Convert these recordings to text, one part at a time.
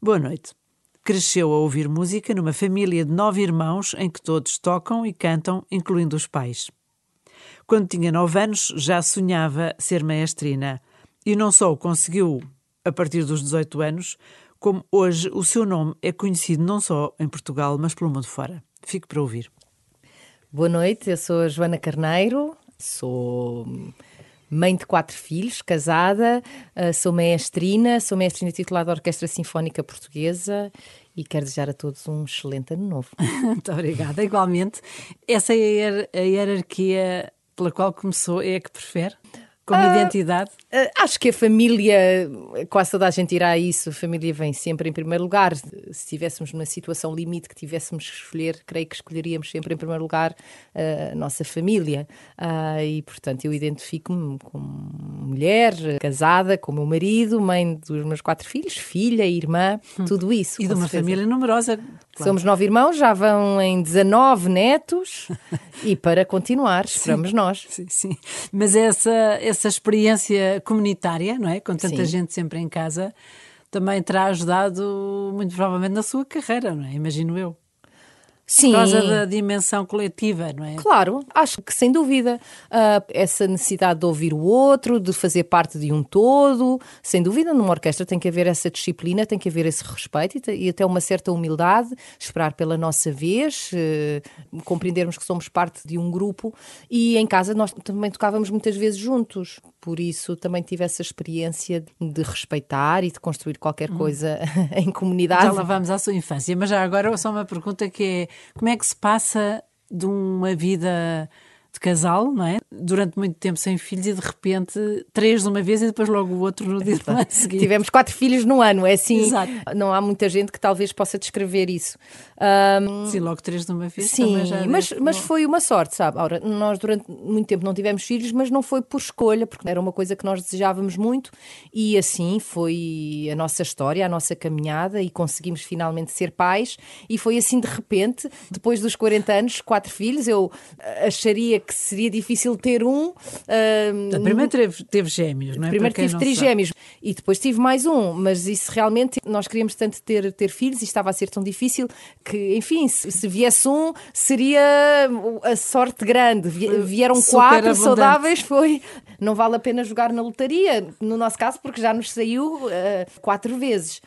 Boa noite. Cresceu a ouvir música numa família de nove irmãos em que todos tocam e cantam, incluindo os pais. Quando tinha nove anos, já sonhava ser maestrina e não só o conseguiu a partir dos 18 anos, como hoje o seu nome é conhecido não só em Portugal, mas pelo mundo fora. Fique para ouvir. Boa noite, eu sou a Joana Carneiro, sou mãe de quatro filhos, casada, eh, sou maestrina, sou maestrina titular da Orquestra Sinfónica Portuguesa e quero desejar a todos um excelente ano novo. Muito obrigada, igualmente. Essa é a hierarquia pela qual começou, é a que prefere? Como uh, identidade? Uh, acho que a família, quase toda a gente irá a isso, a família vem sempre em primeiro lugar. Se estivéssemos numa situação limite que tivéssemos que escolher, creio que escolheríamos sempre em primeiro lugar uh, a nossa família. e, portanto, eu identifico-me como mulher, casada, com o meu marido, mãe dos meus quatro filhos, filha, irmã, hum. tudo isso. E de uma certeza. família numerosa. Claro. Somos nove irmãos, já vão em 19 netos e para continuar, esperamos sim, nós. Sim, sim. Mas essa, essa essa experiência comunitária, não é? Com tanta Sim. gente sempre em casa, também terá ajudado muito provavelmente na sua carreira, não é? Imagino eu. Sim. Por causa da dimensão coletiva, não é? Claro, acho que sem dúvida. Uh, essa necessidade de ouvir o outro, de fazer parte de um todo, sem dúvida, numa orquestra tem que haver essa disciplina, tem que haver esse respeito e, e até uma certa humildade, esperar pela nossa vez, uh, compreendermos que somos parte de um grupo e em casa nós também tocávamos muitas vezes juntos, por isso também tive essa experiência de respeitar e de construir qualquer coisa hum. em comunidade. Já lá vamos à sua infância, mas já agora só uma pergunta que é como é que se passa de uma vida de casal, não é? Durante muito tempo sem filhos e de repente três de uma vez e depois logo o outro no dia do ano seguinte. Tivemos quatro filhos no ano, é assim. Exato. Não há muita gente que talvez possa descrever isso. Um, sim, logo três de uma vez. Sim, mas, mas foi uma sorte, sabe? Ora, nós durante muito tempo não tivemos filhos, mas não foi por escolha, porque era uma coisa que nós desejávamos muito e assim foi a nossa história, a nossa caminhada e conseguimos finalmente ser pais. E foi assim de repente, depois dos 40 anos, quatro filhos, eu acharia que seria difícil ter um. Uh, primeiro teve, teve gêmeos, não é? Primeiro tive três sabe. gêmeos e depois tive mais um, mas isso realmente nós queríamos tanto ter, ter filhos e estava a ser tão difícil que, enfim, se, se viesse um, seria a sorte grande. Vieram Super quatro abundante. saudáveis, foi. Não vale a pena jogar na lotaria, no nosso caso, porque já nos saiu uh, quatro vezes.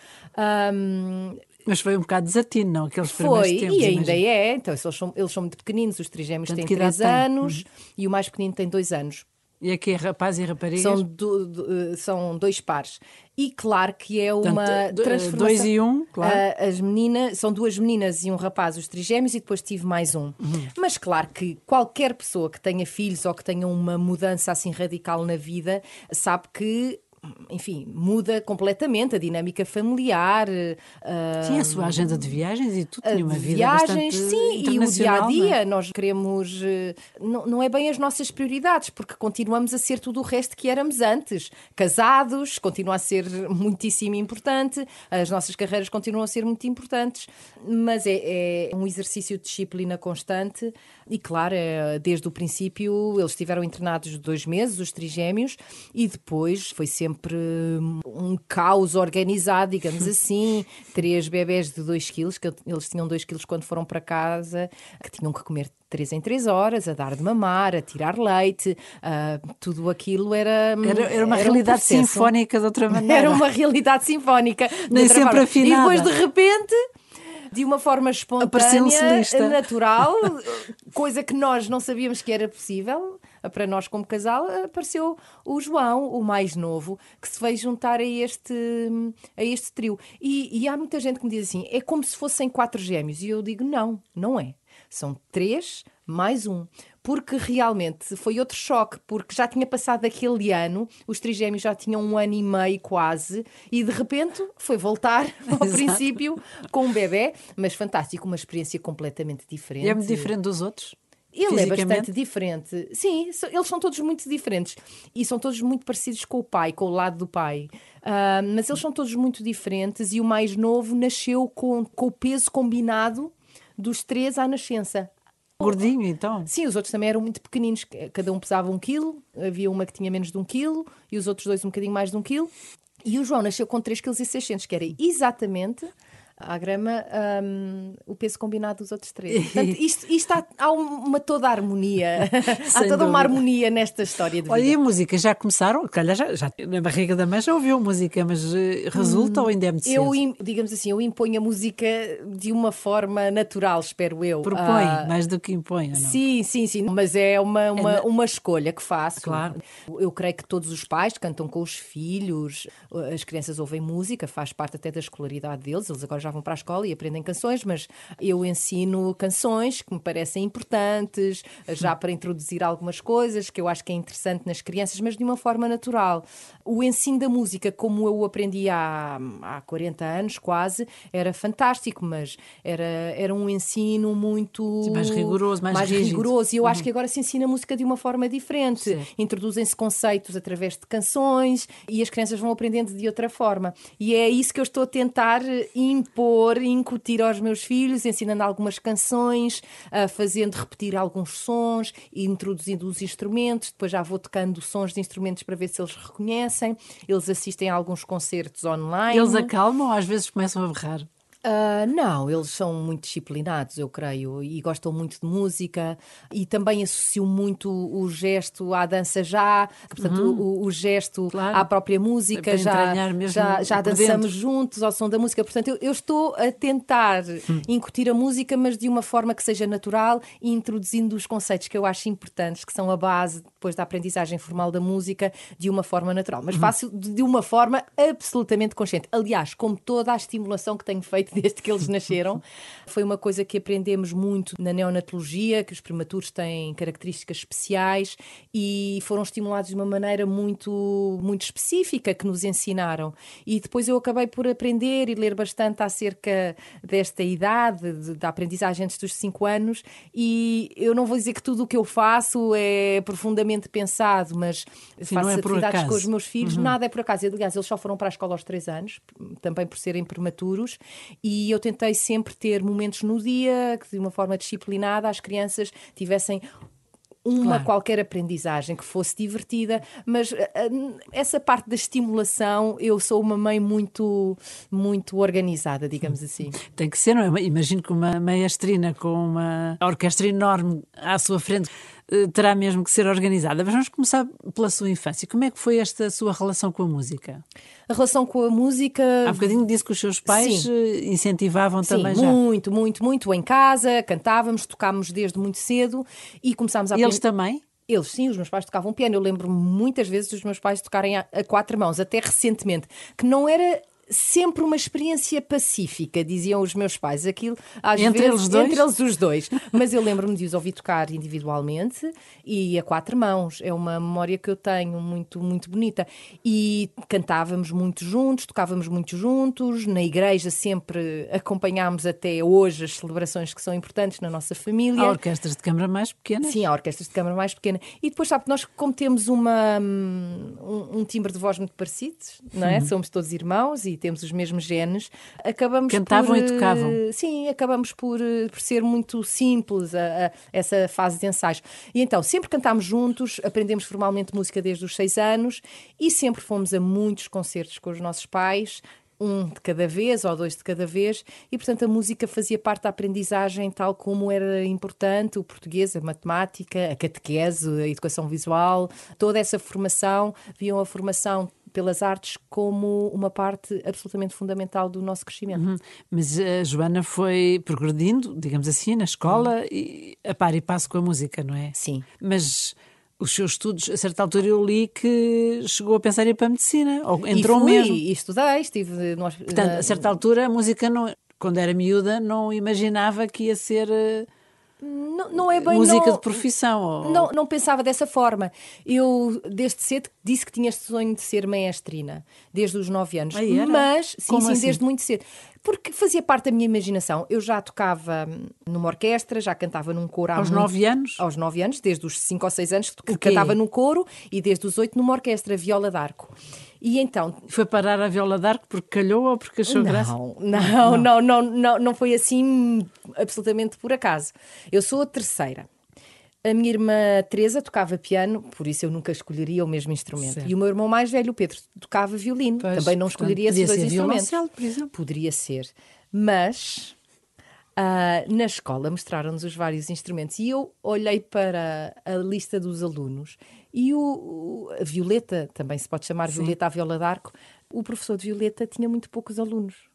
Um, mas foi um bocado desatino, não? Aqueles foi, tempos, e ainda imagino. é. Então, eles são, eles são muito pequeninos, os trigêmeos têm três anos uhum. e o mais pequenino tem dois anos. E aqui é rapaz e rapariga? São, do, do, eh, são dois pares. E claro que é uma Portanto, transformação. Dois e um, claro. As meninas, são duas meninas e um rapaz, os trigêmeos, e depois tive mais um. Uhum. Mas claro que qualquer pessoa que tenha filhos ou que tenha uma mudança assim radical na vida sabe que enfim, muda completamente a dinâmica familiar. Uh, sim, a sua agenda de viagens e tudo tinha uma vida viagens, sim, e o dia a dia. É? Nós queremos. Uh, não, não é bem as nossas prioridades, porque continuamos a ser tudo o resto que éramos antes. Casados, continua a ser muitíssimo importante, as nossas carreiras continuam a ser muito importantes, mas é, é um exercício de disciplina constante e, claro, é, desde o princípio eles estiveram internados dois meses, os trigêmeos, e depois foi sempre sempre um caos organizado, digamos assim. Três bebés de 2 quilos, que eles tinham 2 quilos quando foram para casa, que tinham que comer três em três horas, a dar de mamar, a tirar leite, uh, tudo aquilo era. Era, era uma era realidade um sinfónica de outra maneira. Era uma realidade sinfónica. Nem sempre afinada. E depois, de repente de uma forma espontânea, natural, coisa que nós não sabíamos que era possível para nós como casal, apareceu o João, o mais novo, que se veio juntar a este, a este trio. E, e há muita gente que me diz assim: é como se fossem quatro gêmeos. E eu digo: não, não é. São três mais um. Porque realmente foi outro choque, porque já tinha passado aquele ano, os trigêmeos já tinham um ano e meio quase, e de repente foi voltar ao princípio com um bebê, mas fantástico, uma experiência completamente diferente. E é muito diferente dos outros? Ele é bastante diferente. Sim, eles são todos muito diferentes e são todos muito parecidos com o pai, com o lado do pai. Uh, mas eles são todos muito diferentes e o mais novo nasceu com, com o peso combinado dos três à nascença. Gordinho, então? Sim, os outros também eram muito pequeninos, cada um pesava um quilo, havia uma que tinha menos de um quilo e os outros dois um bocadinho mais de um quilo. E o João nasceu com 3,6 kg, que era exatamente à grama um, o peso combinado dos outros três. Portanto, isto, isto há, há, uma toda a harmonia, há toda dúvida. uma harmonia nesta história de vida. Olha, e a música já começaram? Calhar já, já na barriga da mãe já ouviu música, mas uh, resulta hum, ou ainda é muito cedo? Eu, digamos assim, eu imponho a música de uma forma natural, espero eu. Propõe, uh, mais do que impõe, não? Sim, sim, sim, mas é uma, uma, é uma escolha que faço. Claro. Eu creio que todos os pais cantam com os filhos, as crianças ouvem música, faz parte até da escolaridade deles, eles agora já vão para a escola e aprendem canções, mas eu ensino canções que me parecem importantes, já para introduzir algumas coisas que eu acho que é interessante nas crianças, mas de uma forma natural. O ensino da música, como eu aprendi há, há 40 anos quase, era fantástico, mas era, era um ensino muito. Sim, mais rigoroso, mais, mais rigoroso. E eu uhum. acho que agora se ensina a música de uma forma diferente. Introduzem-se conceitos através de canções e as crianças vão aprendendo de outra forma. E é isso que eu estou a tentar impor, incutir aos meus filhos, ensinando algumas canções, fazendo repetir alguns sons, introduzindo os instrumentos, depois já vou tocando sons de instrumentos para ver se eles reconhecem conhecem, eles assistem a alguns concertos online. Eles acalmam ou às vezes começam a berrar? Uh, não, eles são muito disciplinados, eu creio, e gostam muito de música e também associam muito o gesto à dança já, portanto, uhum. o, o, gesto claro. à própria música, já, já, já dançamos dentro. juntos ao som da música. Portanto, eu, eu estou a tentar uhum. incutir a música, mas de uma forma que seja natural e introduzindo os conceitos que eu acho importantes, que são a base depois da aprendizagem formal da música, de uma forma natural. Mas uhum. faço de uma forma absolutamente consciente. Aliás, como toda a estimulação que tenho feito desde que eles nasceram. Foi uma coisa que aprendemos muito na neonatologia, que os prematuros têm características especiais e foram estimulados de uma maneira muito, muito específica que nos ensinaram. E depois eu acabei por aprender e ler bastante acerca desta idade, de, da aprendizagem antes dos 5 anos, e eu não vou dizer que tudo o que eu faço é profundamente pensado, mas Sim, faço é atividades com os meus filhos, uhum. nada é por acaso. Aliás, eles só foram para a escola aos 3 anos, também por serem prematuros, e eu tentei sempre ter momentos no dia que, de uma forma disciplinada, as crianças tivessem uma claro. qualquer aprendizagem que fosse divertida, mas uh, essa parte da estimulação, eu sou uma mãe muito, muito organizada, digamos assim. Tem que ser, não é? Imagino que uma maestrina com uma orquestra enorme à sua frente eh, terá mesmo que ser organizada. Mas vamos começar pela sua infância. Como é que foi esta sua relação com a música? A relação com a música. Há bocadinho disse que os seus pais Sim. Eh, incentivavam Sim, também já. Muito, muito, muito. Em casa, cantávamos, tocámos desde muito cedo e começámos a. E eles também? Eles, sim, os meus pais tocavam piano. Eu lembro muitas vezes dos meus pais tocarem a, a, quatro mãos, até recentemente, que não era sempre uma experiência pacífica, diziam os meus pais. Aquilo, às entre vezes, eles dois? Entre eles os dois. Mas eu lembro-me de os ouvir tocar individualmente e a quatro mãos. É uma memória que eu tenho muito, muito bonita. E cantávamos muito juntos, tocávamos muito juntos. Na igreja sempre acompanhámos até hoje as celebrações que são importantes na nossa família. Há orquestras de câmara mais pequenas? Sim, há orquestras de câmara mais pequena. E depois, sabe, nós como temos uma, hum, um, um timbre de voz muito parecido, não é? Uhum. Somos todos irmãos e temos os mesmos genes, acabamos Cantavam por, e tocavam. Eh, sim, acabamos por, eh, por ser muito simples a, a, essa fase de ensaios. E então, sempre cantámos juntos, aprendemos formalmente música desde os seis anos e sempre fomos a muitos concertos com os nossos pais, um de cada vez ou dois de cada vez, e portanto a música fazia parte da aprendizagem tal como era importante, o português, a matemática, a catequese, a educação visual, toda essa formação, viam a formação pelas artes como uma parte absolutamente fundamental do nosso crescimento. Uhum. Mas a Joana foi progredindo, digamos assim, na escola, uhum. e a par e passo com a música, não é? Sim. Mas os seus estudos, a certa altura eu li que chegou a pensar em ir para a medicina, ou entrou e fui, mesmo. E estudei, estive... No, Portanto, na... a certa altura a música, não, quando era miúda, não imaginava que ia ser eh, não, não é bem música não, de profissão. Ou... Não, não pensava dessa forma. Eu, desde cedo, disse que tinha este sonho de ser maestrina, desde os 9 anos. Ah, Mas, sim, Como sim, assim? desde muito cedo. Porque fazia parte da minha imaginação. Eu já tocava numa orquestra, já cantava num coro Aos 9 anos? Aos 9 anos, desde os 5 ou 6 anos, que cantava num coro e desde os 8 numa orquestra, viola d'arco. E então. Foi parar a viola d'arco porque calhou ou porque achou não, graça? Não, não, não, não, não, não foi assim absolutamente por acaso. Eu sou a terceira. A minha irmã Teresa tocava piano, por isso eu nunca escolheria o mesmo instrumento. Certo. E o meu irmão mais velho, o Pedro, tocava violino. Pois, Também não escolheria esses dois instrumentos. Por exemplo. Poderia ser. Mas uh, na escola mostraram-nos os vários instrumentos e eu olhei para a lista dos alunos e o, Violeta, também se pode chamar Sim. Violeta a Viola d'Arco, o professor de Violeta tinha muito poucos alunos.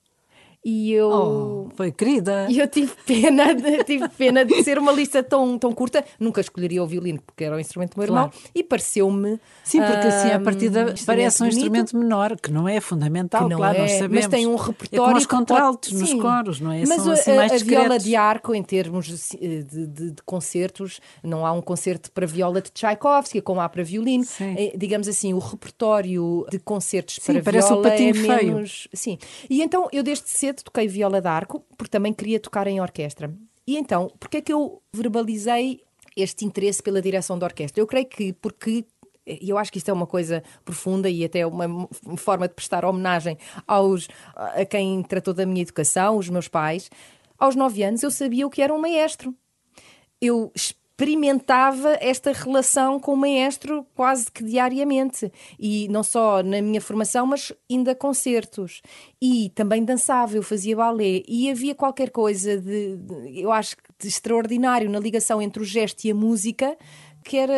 E eu. Oh, foi querida. E eu tive pena, de, tive pena de ser uma lista tão, tão curta. Nunca escolheria o violino, porque era o instrumento do meu irmão. Claro. E pareceu-me. Sim, porque assim, a partida parece um instrumento menor, que não é fundamental, não claro, é, nós sabemos. Mas tem um repertório. É como os contraltos pode... nos Sim. coros, não é? Mas São, assim, a, a viola de arco, em termos de, de, de, concertos, não há um concerto para viola de Tchaikovsky, como há para violino. Sim. É, digamos assim, o repertório de concertos Sim, para viola um é menos. Sim. E então eu desde cedo toquei viola de arco, porque também queria tocar em orquestra. E então, porque é que eu verbalizei este interesse pela direção da orquestra? Eu creio que porque e eu acho que isto é uma coisa profunda e até uma forma de prestar homenagem aos, a quem tratou da minha educação, os meus pais. Aos nove anos eu sabia o que era um maestro. Eu experimentava esta relação com o maestro quase que diariamente. E não só na minha formação, mas ainda concertos. E também dançava, eu fazia balé. E havia qualquer coisa de, de eu acho, de extraordinário na ligação entre o gesto e a música que era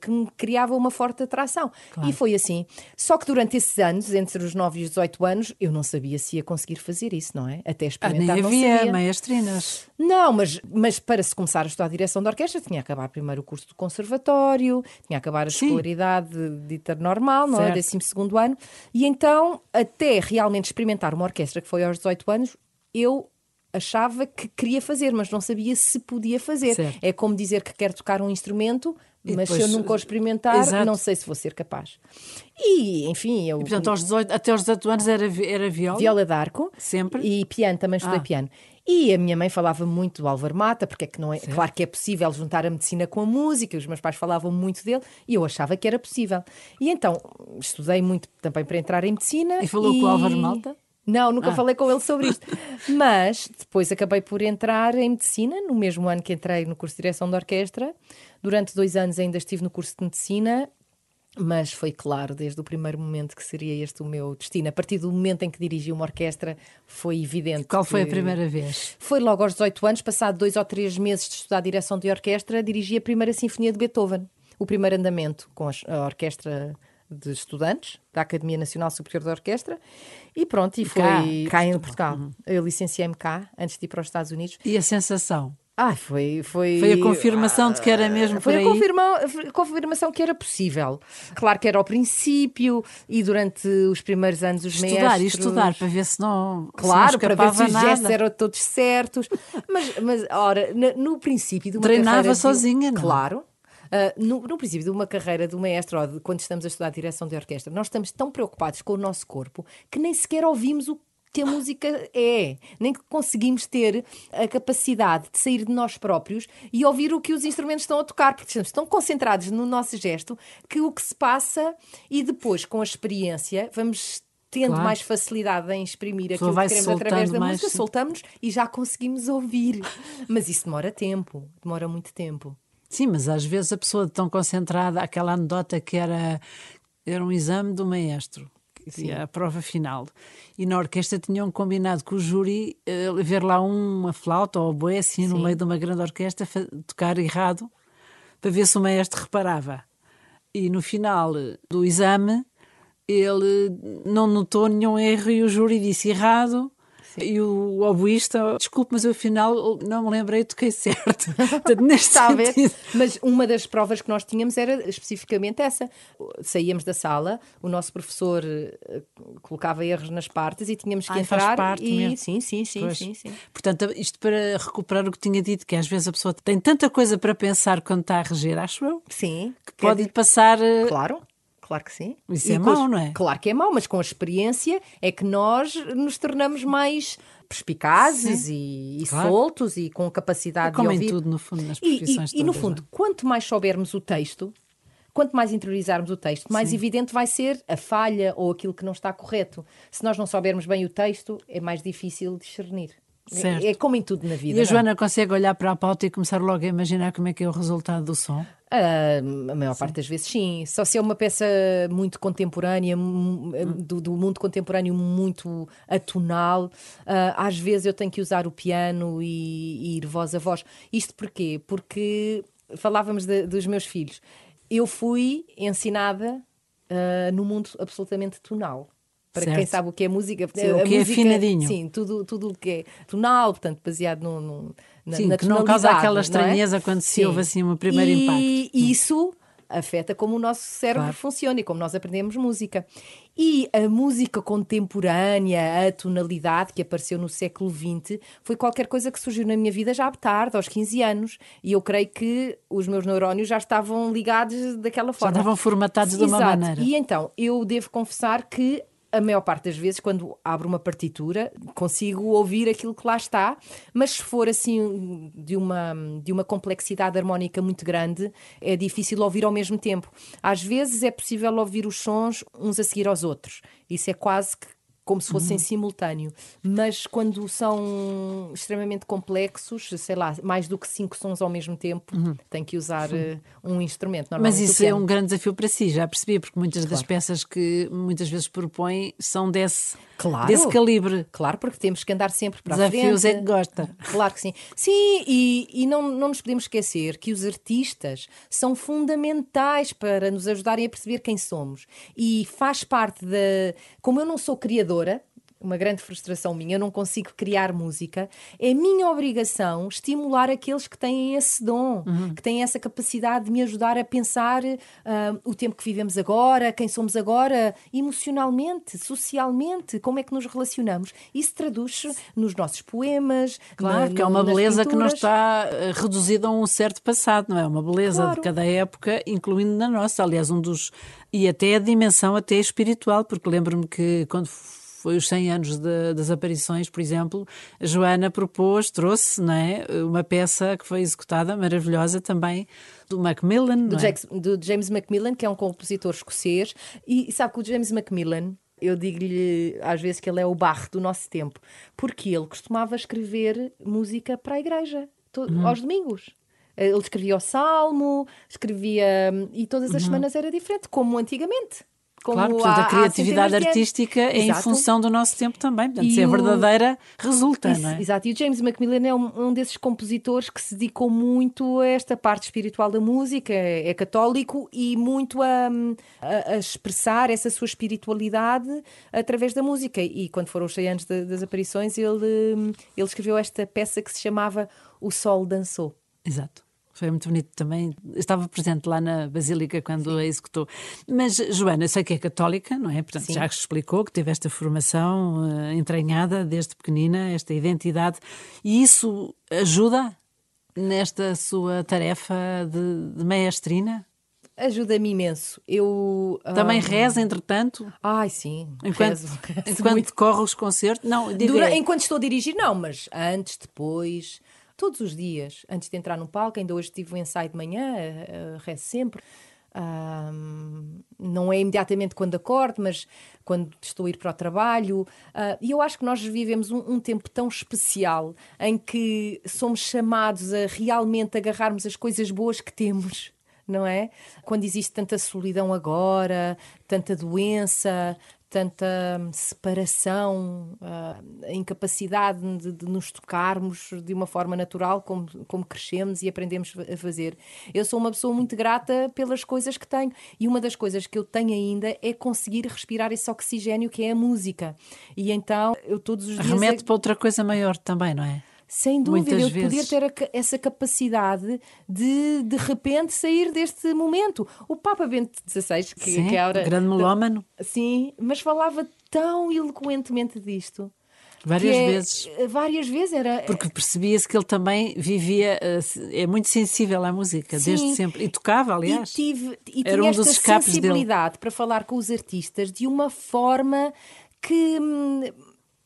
que me criava uma forte atração. Claro. E foi assim. Só que durante esses anos, entre os 9 e os 18 anos, eu não sabia se ia conseguir fazer isso, não é? Até experimentar. Ah, nem havia maestrinas. Não, mas, mas para se começar a estudar a direção da orquestra, tinha que acabar primeiro o curso do conservatório, tinha que acabar a Sim. escolaridade dita normal, não é? 12 ano. E então, até realmente experimentar uma orquestra que foi aos 18 anos, eu achava que queria fazer, mas não sabia se podia fazer. Certo. É como dizer que quer tocar um instrumento, mas depois, se eu nunca o experimentar, exato. não sei se vou ser capaz. E, enfim, eu. E, portanto, aos 18, até aos 18 anos era, era viola? Viola d'arco. Sempre? E piano, também estudei ah. piano. E a minha mãe falava muito do Álvaro Mata, porque é que não é. Certo. Claro que é possível juntar a medicina com a música, os meus pais falavam muito dele e eu achava que era possível. E então estudei muito também para entrar em medicina. E falou e... com o Álvaro Malta? Não, nunca ah. falei com ele sobre isto. Mas depois acabei por entrar em medicina, no mesmo ano que entrei no curso de direção de orquestra. Durante dois anos ainda estive no curso de medicina, mas foi claro desde o primeiro momento que seria este o meu destino. A partir do momento em que dirigi uma orquestra, foi evidente. Qual foi a primeira vez? Foi logo aos 18 anos, passado dois ou três meses de estudar direção de orquestra, dirigi a primeira Sinfonia de Beethoven, o primeiro andamento com a orquestra de estudantes da Academia Nacional Superior da Orquestra e pronto, e foi cá, cá em Portugal. Uhum. Eu licenciei-me cá antes de ir para os Estados Unidos. E a sensação? Ah, foi, foi. Foi a confirmação ah, de que era mesmo Foi a confirma, confirmação que era possível. Claro que era ao princípio e durante os primeiros anos os estudar, maestros. Estudar, para ver se não. Claro, se não para ver se os nada. gestos eram todos certos. Mas, mas ora, no, princípio de uma Treinava sozinha, não? Claro. Uh, no, no, princípio de uma carreira de maestro ou de, quando estamos a estudar direção de orquestra, nós estamos tão preocupados com o nosso corpo que nem sequer ouvimos o que a música é, nem que conseguimos ter a capacidade de sair de nós próprios e ouvir o que os instrumentos estão a tocar, porque estamos tão concentrados no nosso gesto que o que se passa e depois, com a experiência, vamos tendo claro. mais facilidade em exprimir aquilo que queremos através da música, soltamos e já conseguimos ouvir. Mas isso demora tempo, demora muito tempo. Sim, mas às vezes a pessoa tão concentrada, aquela anedota que era, era um exame do maestro, Sim. a prova final. E na orquestra tinham combinado com o júri uh, ver lá uma flauta ou boé assim Sim. no meio de uma grande orquestra tocar errado para ver se o maestro reparava. E no final do exame ele não notou nenhum erro e o júri disse errado e o oboísta, desculpe, mas eu afinal não me lembrei, toquei certo. neste Está sentido. Mas uma das provas que nós tínhamos era especificamente essa. Saíamos da sala, o nosso professor eh, colocava erros nas partes e tínhamos que Ai, entrar. parte e... Mesmo. Sim, sim, sim, sim, sim. Portanto, isto para recuperar o que tinha dito, que às vezes a pessoa tem tanta coisa para pensar quando está a reger, acho eu. Sim. Que pode passar. Eh, claro. Claro que sim. Isso e é mau, não é? Claro que é mau, mas com a experiência é que nós nos tornamos mais perspicazes sim. e, e claro. soltos e com capacidade como de ouvir. em tudo, no fundo, nas profissões E, e, e no fundo, é? quanto mais soubermos o texto, quanto mais interiorizarmos o texto, mais sim. evidente vai ser a falha ou aquilo que não está correto. Se nós não soubermos bem o texto, é mais difícil discernir. Certo. É, como em tudo na vida. E a é? Joana consegue olhar para a pauta e começar logo a imaginar como é que é o resultado do som? Uh, a maior sim. parte das vezes sim. Só se é uma peça muito contemporânea, hum. do, do, mundo contemporâneo muito atonal, uh, às vezes eu tenho que usar o piano e, e ir voz a voz. Isto porquê? Porque falávamos de, dos meus filhos. Eu fui ensinada uh, no mundo absolutamente tonal para certo. quem sabe o que é música. Sim, o que é afinadinho. Sim, tudo, tudo o que é tonal, portanto, baseado no, no, na, sim, na que não causa aquela é? estranheza é? quando se sim. ouve assim um primeiro e impacto. E isso afeta como o nosso cérebro claro. funciona e como nós aprendemos música. E a música contemporânea, a tonalidade que apareceu no século XX, foi qualquer coisa que surgiu na minha vida já tarde, aos 15 anos. E eu creio que os meus neurónios já estavam ligados daquela forma. Já estavam formatados de uma maneira. E então, eu devo confessar que a maior parte das vezes, quando abro uma partitura, consigo ouvir aquilo que lá está, mas se for assim de uma, de uma complexidade harmónica muito grande, é difícil ouvir ao mesmo tempo. Às vezes é possível ouvir os sons uns a seguir aos outros. Isso é quase que como se fossem uhum. simultâneo. Mas quando são extremamente complexos, sei lá, mais do que cinco sons ao mesmo tempo, uhum. tem que usar uh, um instrumento. Mas isso é um grande desafio para si, já percebi, porque muitas claro. das peças que muitas vezes propõe são desse, claro. desse calibre. Claro, porque temos que andar sempre para Desafios a frente. é que gosta. Claro que sim. Sim, e, e não, não nos podemos esquecer que os artistas são fundamentais para nos ajudarem a perceber quem somos. E faz parte da. Como eu não sou criador, uma grande frustração minha, eu não consigo criar música, é minha obrigação estimular aqueles que têm esse dom, uhum. que têm essa capacidade de me ajudar a pensar uh, o tempo que vivemos agora, quem somos agora, emocionalmente, socialmente, como é que nos relacionamos. Isso traduz-se nos nossos poemas. Claro, na, que é uma beleza pinturas. que não está eh, reduzida a um certo passado, não é? Uma beleza claro. de cada época, incluindo na nossa. Aliás, um dos. E até a dimensão até espiritual, porque lembro-me que quando foi os 100 anos de, das aparições, por exemplo, a Joana propôs, trouxe não é, uma peça que foi executada maravilhosa também do Macmillan. Do, é? James, do James Macmillan, que é um compositor escocês, e sabe que o James Macmillan eu digo-lhe às vezes que ele é o barro do nosso tempo, porque ele costumava escrever música para a igreja, uhum. aos domingos. Ele escrevia o Salmo, escrevia. e todas as uhum. semanas era diferente, como antigamente. Como claro, portanto, a criatividade artística é em função do nosso tempo também. Portanto, e se é verdadeira, resulta, Isso, não é? Exato. E o James Macmillan é um, um, desses compositores que se dedicou muito a esta parte espiritual da música, é, é católico e muito a, a, a, expressar essa sua espiritualidade através da música. E quando foram os 100 anos de, das aparições, ele, ele escreveu esta peça que se chamava O Sol Dançou. Exato. Foi muito bonito também. Estava presente lá na Basílica quando Sim. a executou. Mas, Joana, sei que é católica, não é? Portanto, Sim. já explicou que teve esta formação uh, entranhada desde pequenina, esta identidade. E isso ajuda nesta sua tarefa de, de maestrina? Ajuda-me imenso. Eu também um... reza, entretanto. Ai, sim. Enquanto, rezo, rezo enquanto muito. corre os concertos, não. Dura, enquanto estou a dirigir, não, mas antes, depois todos os dias, antes de entrar no palco. Ainda hoje tive um ensaio de manhã, uh, rezo sempre. Um, não é imediatamente quando acordo, mas quando estou a ir para o trabalho. Uh, e eu acho que nós vivemos um, um, tempo tão especial em que somos chamados a realmente agarrarmos as coisas boas que temos. Não é? Quando existe tanta solidão agora, tanta doença, tanta separação, a incapacidade de, de, nos tocarmos de uma forma natural, como, como crescemos e aprendemos a fazer. Eu sou uma pessoa muito grata pelas coisas que tenho e uma das coisas que eu tenho ainda é conseguir respirar esse oxigênio que é a música. E então eu todos os dias. Remete para outra coisa maior também, não é? Sem dúvida, Muitas eu vezes. poder ter a, essa capacidade de de repente sair deste momento. O Papa Bento XVI, que, sim, que era, grande melómano. Sim, mas falava tão eloquentemente disto. Várias é, vezes. Várias vezes era. Porque percebia-se que ele também vivia, eh, é muito sensível à música, Sim, desde sempre. E tocava, aliás. E, tive, e Era um dos sensibilidade dele. para falar com os artistas de uma forma que hum,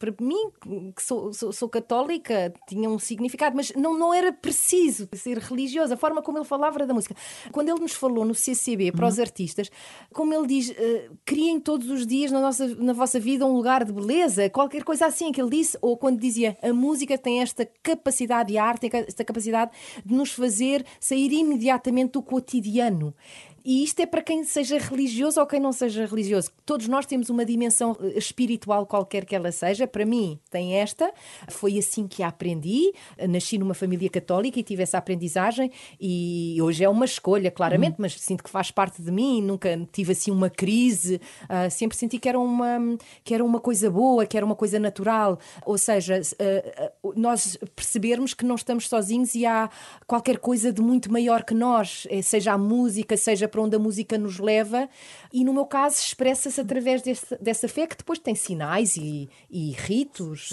para mim, que sou, sou, sou, católica, tinha um significado, mas não, não era preciso ser religiosa. A forma como ele falava da música. Quando ele nos falou no CCB para uhum. os artistas, como ele diz, uh, criem todos os dias na, nossa, na vossa vida um lugar de beleza, qualquer coisa assim que ele disse, ou quando dizia a música tem esta capacidade, a arte tem esta capacidade de nos fazer sair imediatamente do cotidiano. E isto é para quem seja religioso ou quem não seja religioso. Todos nós temos uma dimensão eh, espiritual, qualquer que ela seja. Para mim, tem esta. Foi assim que a aprendi. Nasci numa família católica e tive essa aprendizagem. E hoje é uma escolha, claramente, uhum. mas sinto que faz parte de mim. Nunca tive assim uma crise. Uh, sempre senti que era, uma, que era uma coisa boa, que era uma coisa natural. Ou seja, uh, uh, nós percebermos que não estamos sozinhos e há qualquer coisa de muito maior que nós, eh, seja a música, seja para onde a música nos leva, e no meu caso expressa-se através desse, dessa fé que depois tem sinais e, e ritos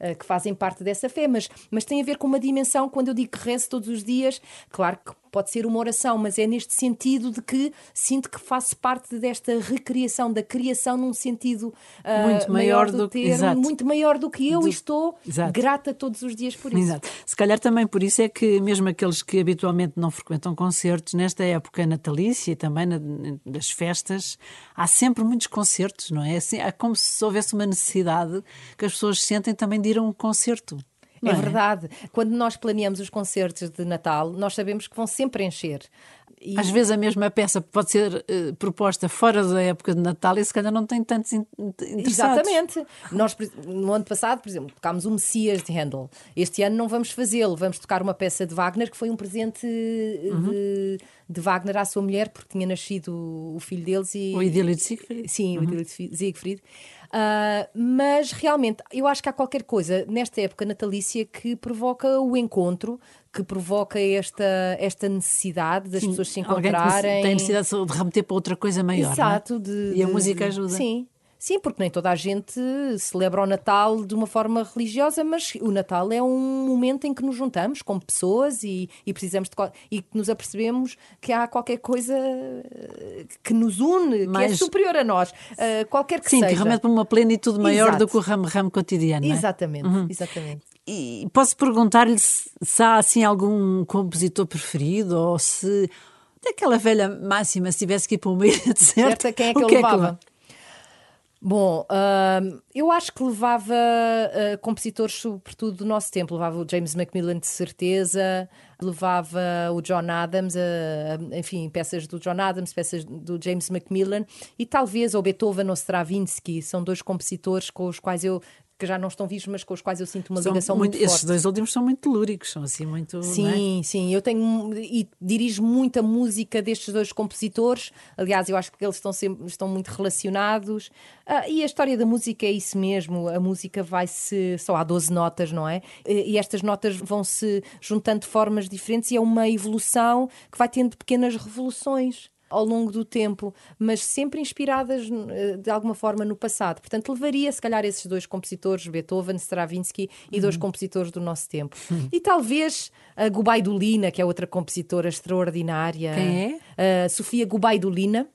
uh, que fazem parte dessa fé, mas, mas tem a ver com uma dimensão, quando eu digo que rezo todos os dias, claro que pode ser uma oração, mas é neste sentido de que sinto que faço parte desta recriação, da criação num sentido uh, muito maior, maior do, do termo, muito maior do que eu do... e estou exato. grata todos os dias por isso. Exato. Se calhar também por isso é que mesmo aqueles que habitualmente não frequentam concertos, nesta época natalícia e também na, das festas, há sempre muitos concertos, não é? Assim, é como se houvesse uma necessidade que as pessoas sentem também de ir a um concerto. É, é, verdade. Quando nós planeamos os concertos de Natal, nós sabemos que vão sempre encher. E... Às vezes a mesma peça pode ser uh, proposta fora da época de Natal e se calhar não tem tantos in interessados. Exatamente. Nós, no ano passado, por exemplo, tocámos o Messias de Handel. Este ano não vamos fazê-lo. Vamos tocar uma peça de Wagner que foi um presente uhum. de, de, Wagner à sua mulher porque tinha nascido o filho deles. E... O Idílio de Siegfried. Sim, uhum. o Idílio de Siegfried. Uh, mas realmente, eu acho que há qualquer coisa nesta época natalícia que provoca o encontro, que provoca esta, esta necessidade das sim, pessoas se encontrarem. Alguém tem necessidade de remeter para outra coisa maior. É? Exato. De, e a música ajuda. Sim, Sim, porque nem toda a gente celebra o Natal de uma forma religiosa, mas o Natal é um momento em que nos juntamos como pessoas e, e precisamos de, e que nos apercebemos que há qualquer coisa eh, que nos une, que é superior a nós, uh, qualquer que Sim, seja. Sim, que remete para uma plenitude maior Exato. do que o ramo-ramo cotidiano. Exatamente, é? exatamente. E posso perguntar-lhe se, se há assim algum compositor preferido ou se daquela velha máxima, se tivesse que ir para uma ilha deserta, certa, quem é que eu é levava? Que Bom, eu acho que levava uh, compositores, sobretudo do nosso tempo. Levava o James Macmillan, de certeza, levava o John Adams, uh, enfim, peças do John Adams, peças do James Macmillan e talvez o Beethoven ou Stravinsky. São dois compositores com os quais eu que já não estão vivos, mas com os quais eu sinto uma são ligação muito, muito forte. Esses dois últimos são muito telúricos, são assim muito. Sim, é? sim. Eu tenho e dirijo muita música destes dois compositores. Aliás, eu acho que eles estão, sempre, estão muito relacionados. Ah, e a história da música é isso mesmo. A música vai-se. Só há 12 notas, não é? E estas notas vão se juntando de formas diferentes e é uma evolução que vai tendo pequenas revoluções ao longo do tempo, mas sempre inspiradas eh, de alguma forma no passado. Portanto, levaria se calhar esses dois compositores, Beethoven, Stravinsky e dois uhum. compositores do nosso tempo. Uhum. E talvez a Gubaidulina, que é outra compositora extraordinária. Quem é? A Sofia Gubaidulina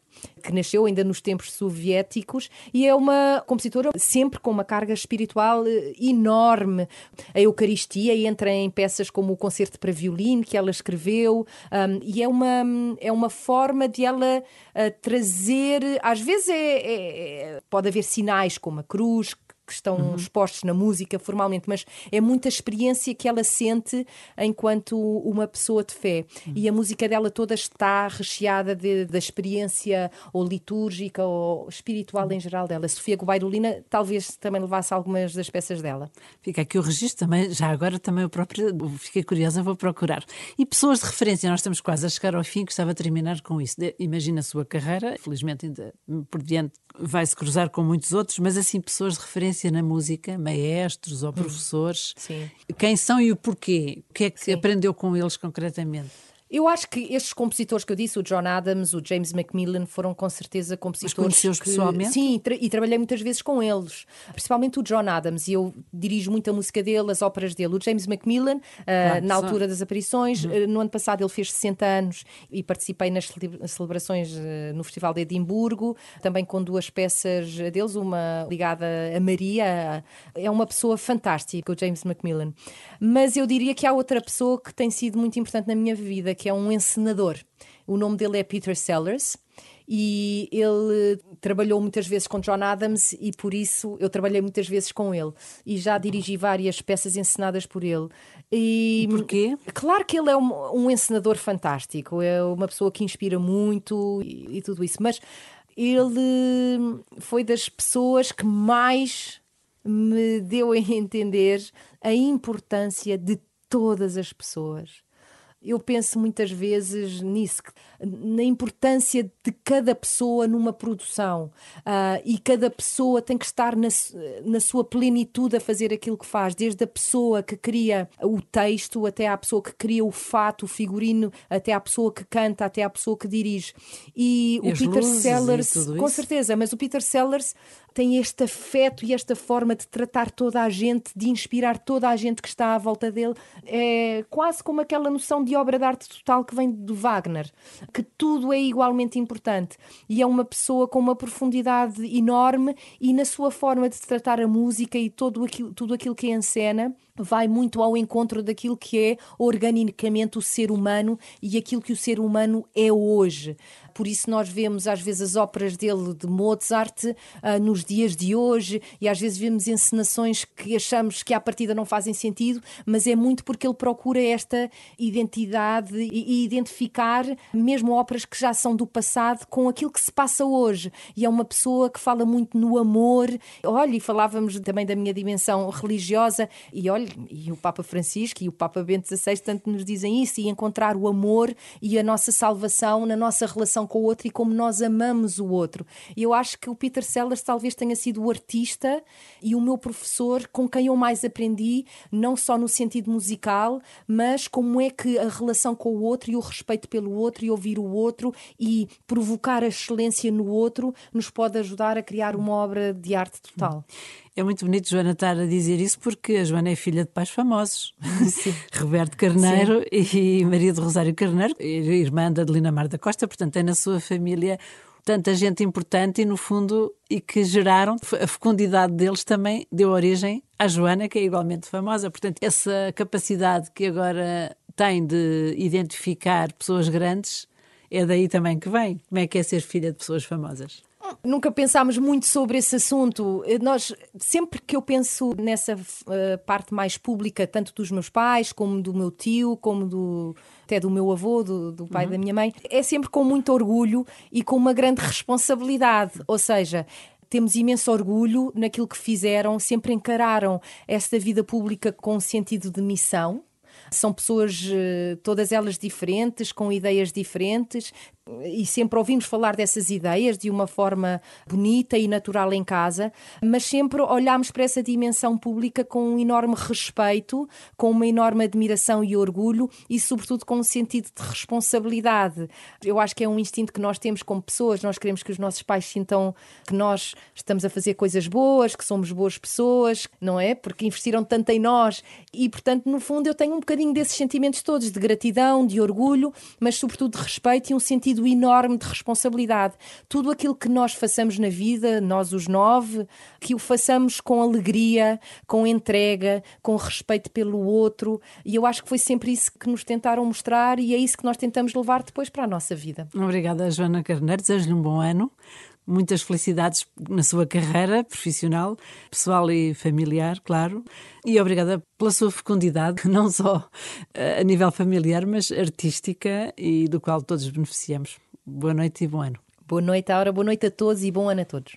que nasceu ainda nos tempos soviéticos e é uma compositora sempre com uma carga espiritual eh, enorme. A Eucaristia entra em peças como o Concerto para Violino, que ela escreveu, um, e é uma, é uma forma de ela uh, trazer. Às vezes é, é, é, pode haver sinais como a cruz, que estão uhum. expostos na música formalmente, mas é muita experiência que ela sente enquanto uma pessoa de fé. Uhum. E a música dela toda está recheada de, da experiência ou litúrgica ou espiritual uhum. em geral dela. Sofia Gubaidulina talvez também levasse algumas das peças dela. Fica aqui o registro também, já agora também o próprio, fiquei curiosa, vou procurar. E pessoas de referência, nós estamos quase a chegar ao fim, gostava de terminar com isso. Imagina a sua carreira, felizmente ainda por diante vai-se cruzar com muitos outros, mas assim, pessoas de referência na música, maestros ou hum. professores, Sim. quem são e o porquê? O que é que Sim. aprendeu com eles concretamente? Eu acho que estes compositores que eu disse, o John Adams, o James Macmillan, foram com certeza compositores. Mas que, pessoalmente? Sim, e, tra e, trabalhei muitas vezes com eles. Principalmente o John Adams, e eu dirijo muito a música dele, as óperas dele. O James Macmillan, uh, na altura das aparições, uhum. uh, no ano passado ele fez 60 anos e participei nas celebrações uh, no Festival de Edimburgo, também com duas peças deles, uma ligada a Maria. É uma pessoa fantástica, o James Macmillan. Mas eu diria que há outra pessoa que tem sido muito importante na minha vida que é um encenador. O nome dele é Peter Sellers e ele trabalhou muitas vezes com John Adams e por isso eu trabalhei muitas vezes com ele e já dirigi várias peças encenadas por ele. E, e porquê? Claro que ele é um, um encenador fantástico, é uma pessoa que inspira muito e, e tudo isso, mas ele foi das pessoas que mais me deu a entender a importância de todas as pessoas eu penso muitas vezes nisso, na importância de cada pessoa numa produção uh, e cada pessoa tem que estar na, na sua plenitude a fazer aquilo que faz, desde a pessoa que cria o texto até à pessoa que cria o fato, o figurino, até à pessoa que canta, até à pessoa que dirige. E, e o Peter Sellers, com certeza, mas o Peter Sellers tem este afeto e esta forma de tratar toda a gente, de inspirar toda a gente que está à volta dele. É quase como aquela noção de obra de arte total que vem do Wagner, que tudo é igualmente importante. E é uma pessoa com uma profundidade enorme e na sua forma de tratar a música e todo aquilo, tudo aquilo que é em cena vai muito ao encontro daquilo que é organicamente o ser humano e aquilo que o ser humano é hoje por isso nós vemos às vezes as óperas dele de Mozart uh, nos dias de hoje e às vezes vemos encenações que achamos que à partida não fazem sentido, mas é muito porque ele procura esta identidade e, e identificar mesmo óperas que já são do passado com aquilo que se passa hoje. E é uma pessoa que fala muito no amor. Olha, e falávamos também da minha dimensão religiosa, e olha, e o Papa Francisco e o Papa Bento XVI tanto nos dizem isso, e encontrar o amor e a nossa salvação na nossa relação com o outro e como nós amamos o outro. E eu acho que o Peter Sellers talvez tenha sido o artista e o meu professor com quem eu mais aprendi, não só no sentido musical, mas como é que a relação com o outro e o respeito pelo outro e ouvir o outro e provocar a excelência no outro nos pode ajudar a criar uma obra de arte total. É muito bonito Joana estar a dizer isso porque a Joana é filha de pais famosos. Roberto Carneiro Sim. e Maria de Rosário Carneiro, irmã da Adelina Mar da Costa, portanto tem na sua família tanta gente importante e no fundo e que geraram a fecundidade deles também deu origem à Joana que é igualmente famosa portanto essa capacidade que agora tem de identificar pessoas grandes é daí também que vem como é que é ser filha de pessoas famosas Nunca pensámos muito sobre esse assunto. Nós, sempre que eu penso nessa uh, parte mais pública, tanto dos meus pais, como do meu tio, como do, até do meu avô, do, do pai uhum. da minha mãe, é sempre com muito orgulho e com uma grande responsabilidade. Ou seja, temos imenso orgulho naquilo que fizeram, sempre encararam esta vida pública com sentido de missão. São pessoas, eh, todas elas diferentes, com ideias diferentes, e sempre ouvimos falar dessas ideias de uma forma bonita e natural em casa, mas sempre olhamos para essa dimensão pública com um enorme respeito, com uma enorme admiração e orgulho e, sobretudo, com um sentido de responsabilidade. Eu acho que é um instinto que nós temos como pessoas, nós queremos que os nossos pais sintam que nós estamos a fazer coisas boas, que somos boas pessoas, não é? Porque investiram tanto em nós e, portanto, no fundo, eu tenho um bocadinho desses sentimentos todos de gratidão, de orgulho, mas, sobretudo, de respeito e um sentido sentido enorme de responsabilidade. Tudo aquilo que nós façamos na vida, nós os nove, que o façamos com alegria, com entrega, com respeito pelo outro. E eu acho que foi sempre isso que nos tentaram mostrar e é isso que nós tentamos levar depois para a nossa vida. Obrigada, Joana Carneiro. Desejo-lhe um bom ano muitas felicidades na sua carreira profissional, pessoal e familiar, claro. E obrigada pela sua fecundidade, não só eh, a nível familiar, mas artística e do qual todos beneficiamos. Boa noite e bom ano. Boa noite, Aura. Boa noite a todos e bom ano a todos.